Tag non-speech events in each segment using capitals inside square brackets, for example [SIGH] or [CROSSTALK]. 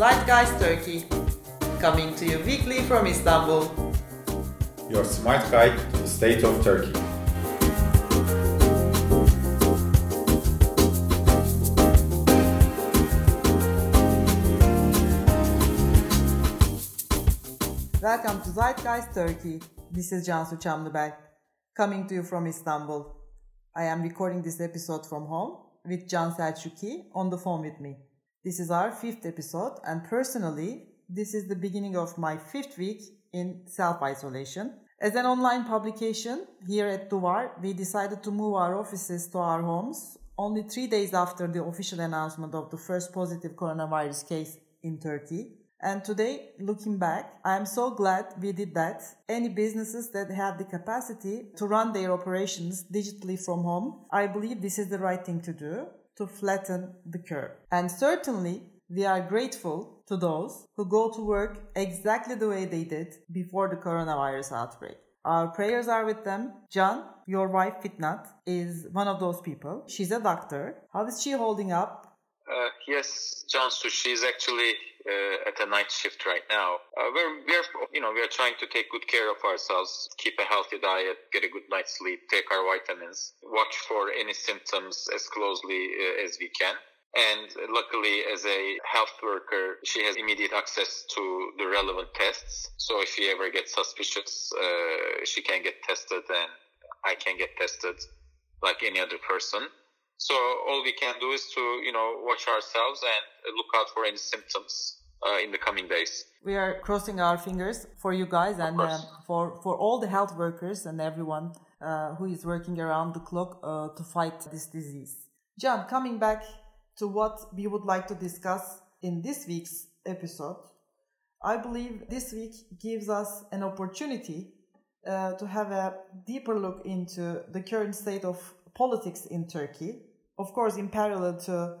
Zeitgeist Turkey, coming to you weekly from Istanbul. Your smart guide to the state of Turkey. Welcome to Zeitgeist Turkey. This is Cansu Çamlıbel, coming to you from Istanbul. I am recording this episode from home with Can Selçuki on the phone with me. This is our fifth episode, and personally, this is the beginning of my fifth week in self isolation. As an online publication here at Duvar, we decided to move our offices to our homes only three days after the official announcement of the first positive coronavirus case in Turkey. And today, looking back, I am so glad we did that. Any businesses that have the capacity to run their operations digitally from home, I believe this is the right thing to do to flatten the curve. And certainly, we are grateful to those who go to work exactly the way they did before the coronavirus outbreak. Our prayers are with them. Can, your wife Fitnat, is one of those people. She's a doctor. How is she holding up? Uh, yes, Cansu, she's actually uh, at a night shift right now. Uh, we're, we're, you know, we are trying to take good care of ourselves, keep a healthy diet, get a good night's sleep, take our vitamins, watch for any symptoms as closely uh, as we can. And luckily, as a health worker, she has immediate access to the relevant tests. So if she ever gets suspicious, uh, she can get tested and I can get tested like any other person. So all we can do is to, you know, watch ourselves and look out for any symptoms uh, in the coming days. We are crossing our fingers for you guys and um, for, for all the health workers and everyone uh, who is working around the clock uh, to fight this disease. Can, coming back to what we would like to discuss in this week's episode, I believe this week gives us an opportunity uh, to have a deeper look into the current state of politics in Turkey of course, in parallel to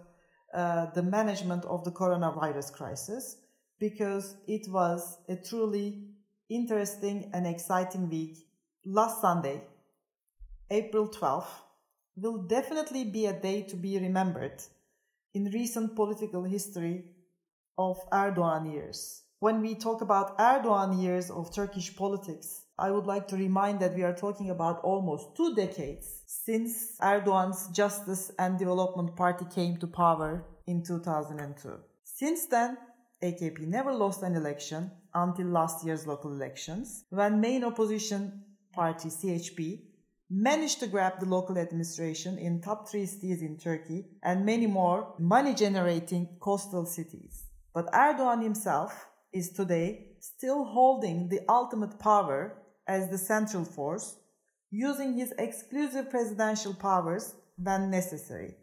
uh, the management of the coronavirus crisis, because it was a truly interesting and exciting week. Last Sunday, April 12th, will definitely be a day to be remembered in recent political history of Erdogan years. When we talk about Erdogan years of Turkish politics, I would like to remind that we are talking about almost two decades since Erdogan's Justice and Development Party came to power in 2002. Since then, AKP never lost an election until last year's local elections, when main opposition party CHP managed to grab the local administration in top three cities in Turkey and many more money generating coastal cities. But Erdogan himself is today still holding the ultimate power as the central force, using his exclusive presidential powers when necessary.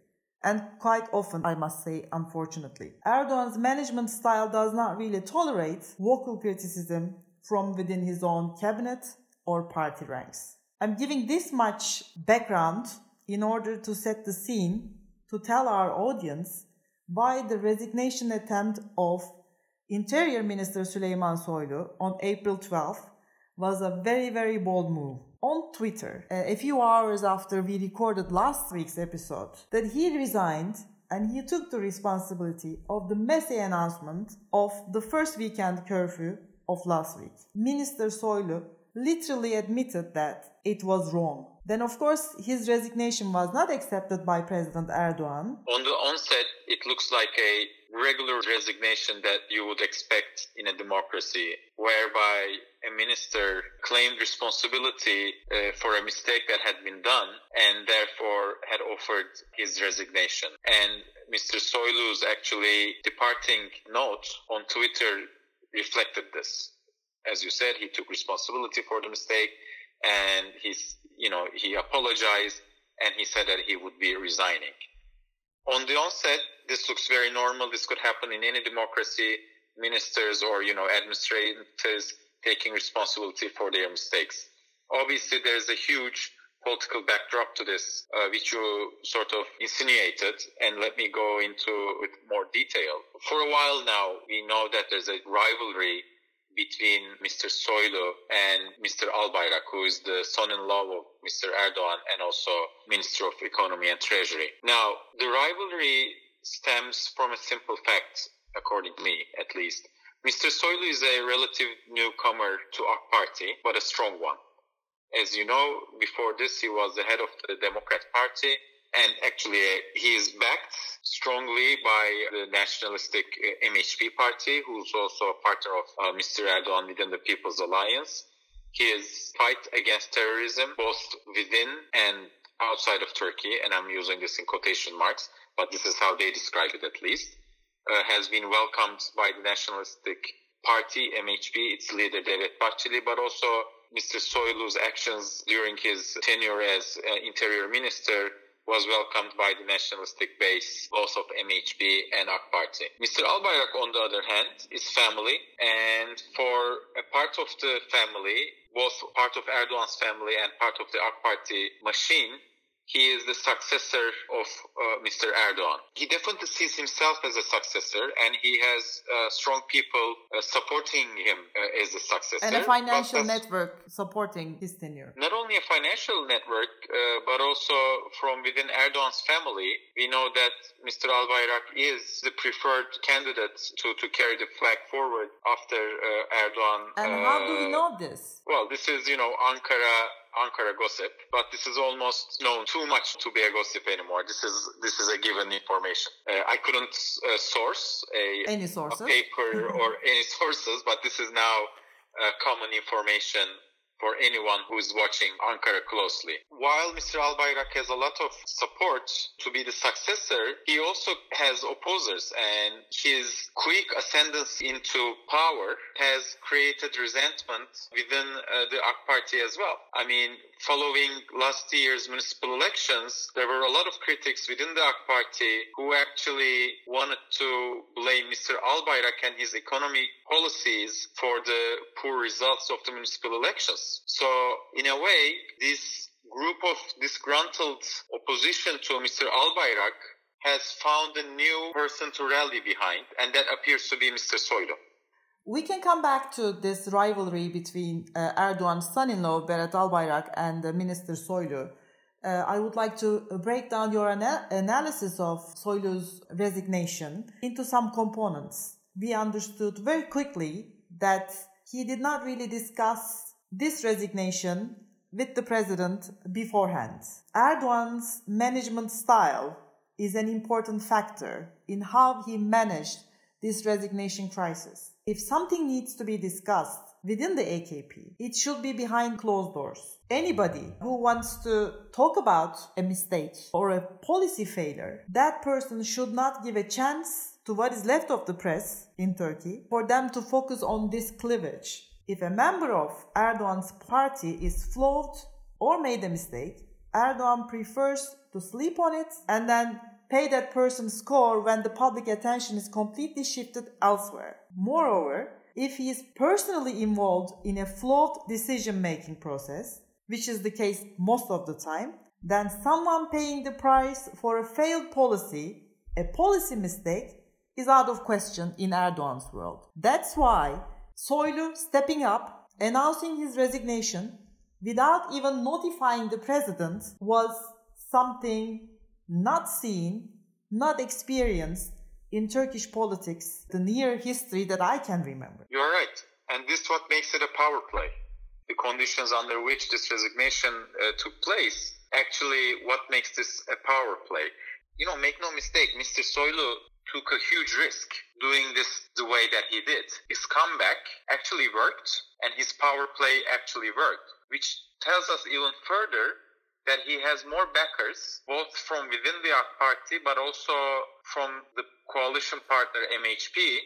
And quite often, I must say, unfortunately. Erdogan's management style does not really tolerate vocal criticism from within his own cabinet or party ranks. I'm giving this much background in order to set the scene to tell our audience why the resignation attempt of Interior Minister Süleyman Soylu on April 12 was a very, very bold move. On Twitter, uh, a few hours after we recorded last week's episode, that he resigned and he took the responsibility of the messy announcement of the first weekend curfew of last week. Minister Soylu literally admitted that it was wrong. Then, of course, his resignation was not accepted by President Erdogan. On the onset, it looks like a regular resignation that you would expect in a democracy, whereby a minister claimed responsibility uh, for a mistake that had been done and therefore had offered his resignation. And Mr. Soylu's actually departing note on Twitter reflected this. As you said, he took responsibility for the mistake and he's, you know, he apologized and he said that he would be resigning. On the onset, this looks very normal. This could happen in any democracy. Ministers or, you know, administrators taking responsibility for their mistakes. Obviously, there's a huge political backdrop to this, uh, which you sort of insinuated, and let me go into with more detail. For a while now, we know that there's a rivalry between Mr. Soylu and Mr. Albayrak, who is the son-in-law of Mr. Erdogan and also Minister of Economy and Treasury. Now, the rivalry stems from a simple fact. according to me at least. Mr. Soylu is a relative newcomer to AK Party, but a strong one. As you know, before this, he was the head of the Democrat Party, and actually, he is backed strongly by the nationalistic uh, MHP party, who's also a partner of uh, Mr. Erdogan within the People's Alliance. His fight against terrorism, both within and outside of Turkey, and I'm using this in quotation marks, but this is how they describe it at least, uh, has been welcomed by the nationalistic party, MHP, its leader Devlet Bahçeli, but also Mr. Soylu's actions during his tenure as uh, interior minister was welcomed by the nationalistic base, both of MHP and AK Party. Mr. Albayrak, on the other hand, is family, and for a part of the family, both part of Erdogan's family and part of the AK Party machine, he is the successor of uh, Mr. Erdogan. He definitely sees himself as a successor, and he has uh, strong people uh, supporting him uh, as a successor. And a financial network supporting his tenure. Not only a financial network, uh, but also from within Erdogan's family. We know that Mr. Albayrak is the preferred candidate to, to carry the flag forward after uh, Erdogan. And how do we know this? Well, this is, you know, Ankara Ankara gossip, but this is almost known too much to be a gossip anymore. This is this is a given information. Uh, I couldn't uh, source a, any sources? a paper or any [LAUGHS] sources, but this is now uh, common information for anyone who is watching Ankara closely. While Mr. Albayrak has a lot of support to be the successor, he also has opposers and his quick ascendance into power has created resentment within uh, the AK party as well. I mean, following last year's municipal elections, there were a lot of critics within the AK party who actually wanted to blame Mr. Albayrak and his economic policies for the poor results of the municipal elections. So, in a way, this group of disgruntled opposition to Mr. Albayrak has found a new person to rally behind, and that appears to be Mr. Soylu. We can come back to this rivalry between uh, Erdogan's son-in-law Berat Albayrak and uh, Minister Soylu. Uh, I would like to break down your ana- analysis of Soylu's resignation into some components. We understood very quickly that he did not really discuss this resignation with the president beforehand. Erdogan's management style is an important factor in how he managed this resignation crisis. If something needs to be discussed within the AKP, it should be behind closed doors. Anybody who wants to talk about a mistake or a policy failure, that person should not give a chance to what is left of the press in Turkey for them to focus on this cleavage. If a member of Erdogan's party is flawed or made a mistake, Erdogan prefers to sleep on it and then pay that person's score when the public attention is completely shifted elsewhere. Moreover, if he is personally involved in a flawed decision making process, which is the case most of the time, then someone paying the price for a failed policy, a policy mistake, is out of question in Erdogan's world. That's why Soylu stepping up, announcing his resignation without even notifying the president was something not seen, not experienced in Turkish politics, the near history that I can remember. You're right. And this is what makes it a power play. The conditions under which this resignation uh, took place, actually, what makes this a power play. You know, make no mistake, Mr. Soylu took a huge risk doing this the way that he did. His comeback actually worked, and his power play actually worked, which tells us even further that he has more backers, both from within the party, but also from the coalition partner MHP.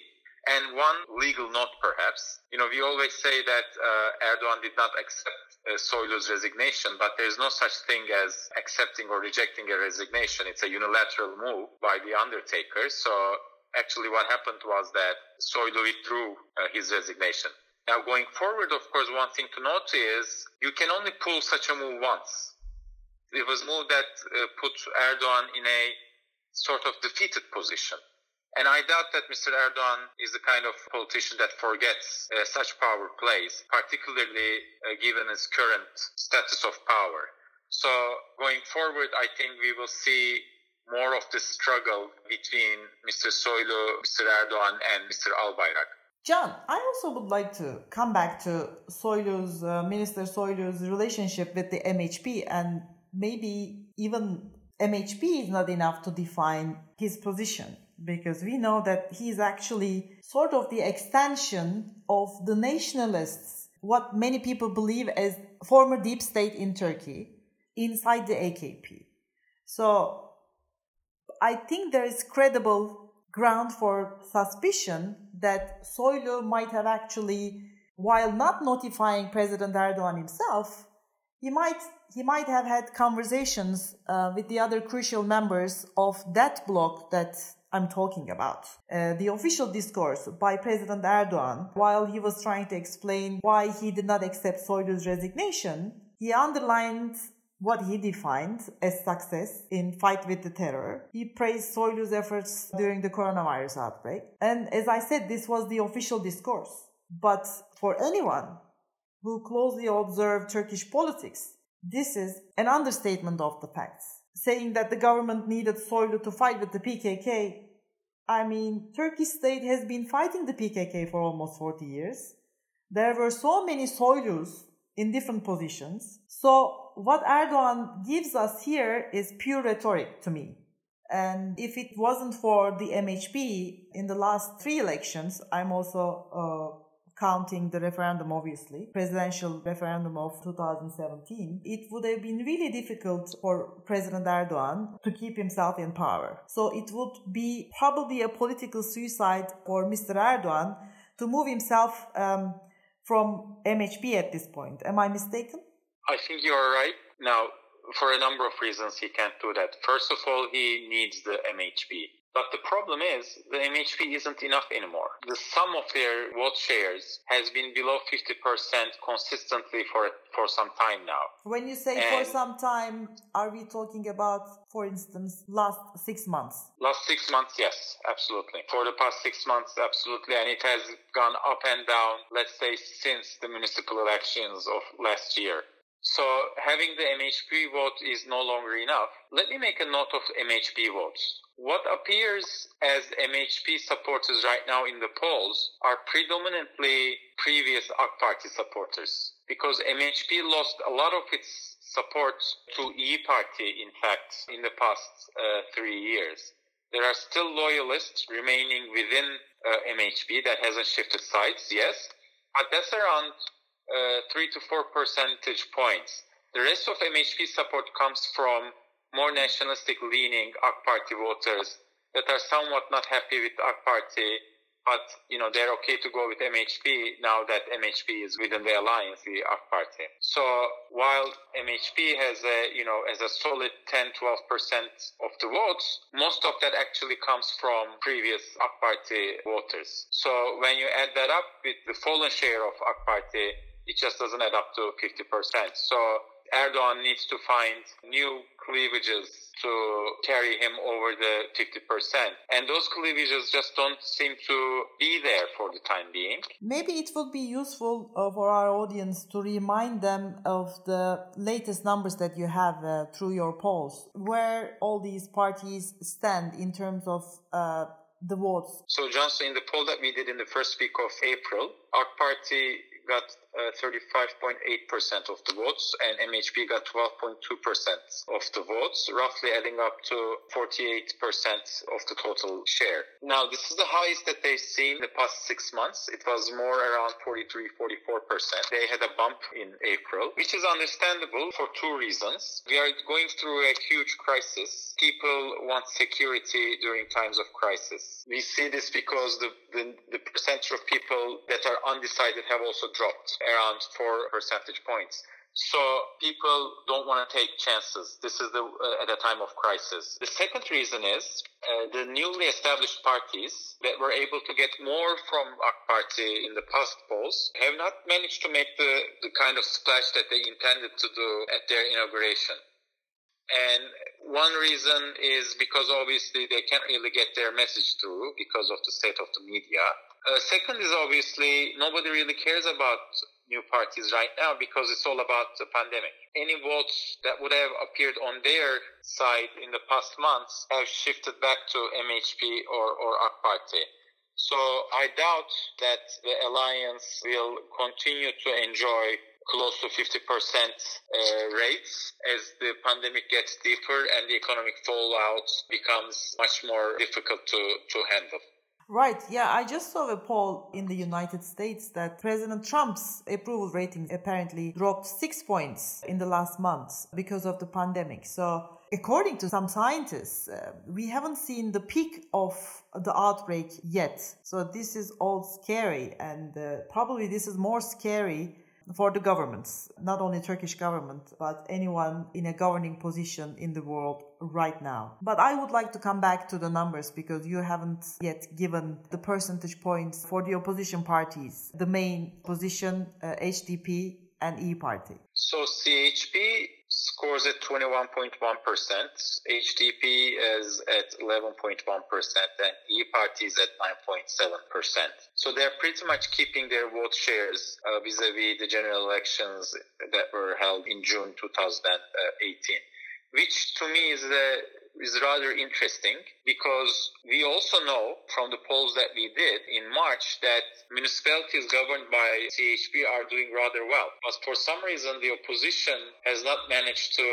And one legal note, perhaps. You know, we always say that uh, Erdogan did not accept uh, Soylu's resignation, but there is no such thing as accepting or rejecting a resignation. It's a unilateral move by the undertaker. So actually what happened was that Soylu withdrew uh, his resignation. Now going forward, of course, one thing to note is you can only pull such a move once it was a move that uh, put Erdogan in a sort of defeated position. And I doubt that Mr. Erdogan is the kind of politician that forgets uh, such power plays, particularly uh, given his current status of power. So going forward, I think we will see more of the struggle between Mr. Soylu, Mr. Erdogan, and Mr. Albayrak. Can, I also would like to come back to Soylu's, uh, Minister Soylu's relationship with the MHP and maybe even MHP is not enough to define his position because we know that he is actually sort of the extension of the nationalists, what many people believe as former deep state in Turkey inside the AKP. So I think there is credible ground for suspicion that Soylu might have actually, while not notifying President Erdogan himself, he might he might have had conversations uh, with the other crucial members of that bloc that I'm talking about. Uh, the official discourse by President Erdogan, while he was trying to explain why he did not accept Soylu's resignation, he underlined what he defined as success in fight with the terror. He praised Soylu's efforts during the coronavirus outbreak. And as I said, this was the official discourse. But for anyone who closely observed Turkish politics, this is an understatement of the facts. Saying that the government needed Soylu to fight with the PKK, I mean, Turkish state has been fighting the PKK for almost 40 years. There were so many Soylus in different positions. So what Erdogan gives us here is pure rhetoric to me. And if it wasn't for the MHP in the last three elections, I'm also uh, counting the referendum, obviously, presidential referendum of 2017, it would have been really difficult for President Erdogan to keep himself in power. So it would be probably a political suicide for Mr. Erdogan to move himself um, from MHP at this point. Am I mistaken? I think you are right. Now, for a number of reasons, he can't do that. First of all, he needs the MHP. But the problem is the MHP isn't enough anymore. The sum of their vote shares has been below 50% consistently for for some time now. When you say and for some time, are we talking about, for instance, last six months? Last six months, yes, absolutely. For the past six months, absolutely. And it has gone up and down, let's say, since the municipal elections of last year. So having the MHP vote is no longer enough. Let me make a note of MHP votes. What appears as MHP supporters right now in the polls are predominantly previous AK Party supporters because MHP lost a lot of its support to E Party, in fact, in the past uh, three years. There are still loyalists remaining within uh, MHP that hasn't shifted sides, yes, but that's around Uh, three to four percentage points. The rest of MHP support comes from more nationalistic leaning AK Party voters that are somewhat not happy with AK Party, but you know they're okay to go with MHP now that MHP is within the alliance, the AK Party. So while MHP has a you know as a solid 10, 12 percent of the votes, most of that actually comes from previous AK Party voters. So when you add that up with the fallen share of AK Party it just doesn't add up to 50%. So Erdogan needs to find new cleavages to carry him over the 50%. And those cleavages just don't seem to be there for the time being. Maybe it would be useful uh, for our audience to remind them of the latest numbers that you have uh, through your polls, where all these parties stand in terms of uh, the votes. So, Cansu, in the poll that we did in the first week of April, AK Party got Uh, 35.8% of the votes and MHP got 12.2% of the votes, roughly adding up to 48% of the total share. Now, this is the highest that they've seen in the past six months. It was more around 43, 44%. They had a bump in April, which is understandable for two reasons. We are going through a huge crisis. People want security during times of crisis. We see this because the, the, the percentage of people that are undecided have also dropped around four percentage points. So people don't want to take chances. This is the uh, at a time of crisis. The second reason is uh, the newly established parties that were able to get more from AK Party in the past polls have not managed to make the, the kind of splash that they intended to do at their inauguration. And one reason is because obviously they can't really get their message through because of the state of the media. Uh, second is obviously nobody really cares about new parties right now because it's all about the pandemic. Any votes that would have appeared on their side in the past months have shifted back to MHP or, or AK Party. So I doubt that the alliance will continue to enjoy close to 50% uh, rates as the pandemic gets deeper and the economic fallout becomes much more difficult to, to handle. Right. Yeah, I just saw a poll in the United States that President Trump's approval rating apparently dropped six points in the last month because of the pandemic. So, according to some scientists, uh, we haven't seen the peak of the outbreak yet. So, this is all scary, and uh, probably this is more scary for the governments, not only Turkish government, but anyone in a governing position in the world right now. But I would like to come back to the numbers because you haven't yet given the percentage points for the opposition parties, the main position, uh, HDP and E Party. So CHP scores at 21.1%, HDP is at 11.1%, and E Party is at 9.7%. So they're pretty much keeping their vote shares uh, vis-a-vis the general elections that were held in June 2018, which to me is the is rather interesting because we also know from the polls that we did in March that municipalities governed by CHP are doing rather well. But for some reason, the opposition has not managed to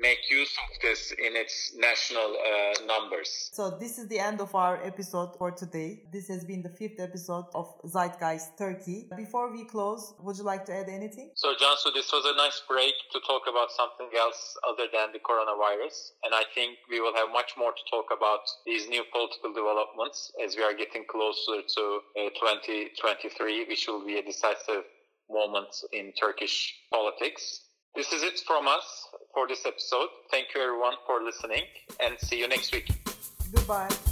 make use of this in its national uh, numbers. So this is the end of our episode for today. This has been the fifth episode of Zeitgeist Turkey. Before we close, would you like to add anything? So, Cansu, this was a nice break to talk about something else other than the coronavirus. And I think we we will have much more to talk about these new political developments as we are getting closer to uh, 2023, which will be a decisive moment in Turkish politics. This is it from us for this episode. Thank you everyone for listening and see you next week. Goodbye.